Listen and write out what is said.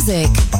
Music.